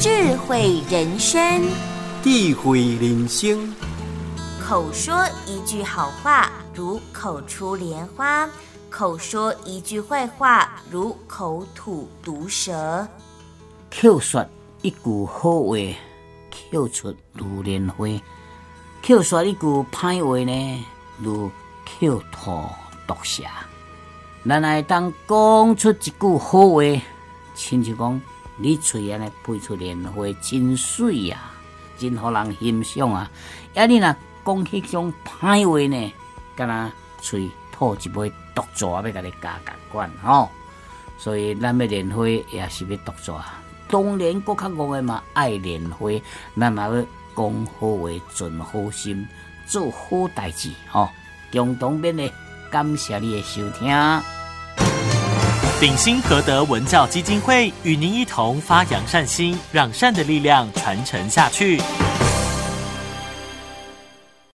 智慧人生，智慧人生。口说一句好话，如口出莲花；口说一句坏话，如口吐毒舌。口说一句好话，口出如莲花；口说一句歹话呢，如口吐毒蛇。咱来当讲出一句好话，亲像讲你嘴安尼飞出莲花，真水呀，真互人欣赏啊！要你若讲迄种歹话呢，敢若嘴吐一杯毒蛇要甲你加共管吼。所以咱要莲花也是要毒蛇。当然，搁较戆的嘛爱莲花，咱也要讲好话，存好心，做好代志吼。共同面的。感谢你的收听。鼎新和德文教基金会与您一同发扬善心，让善的力量传承下去。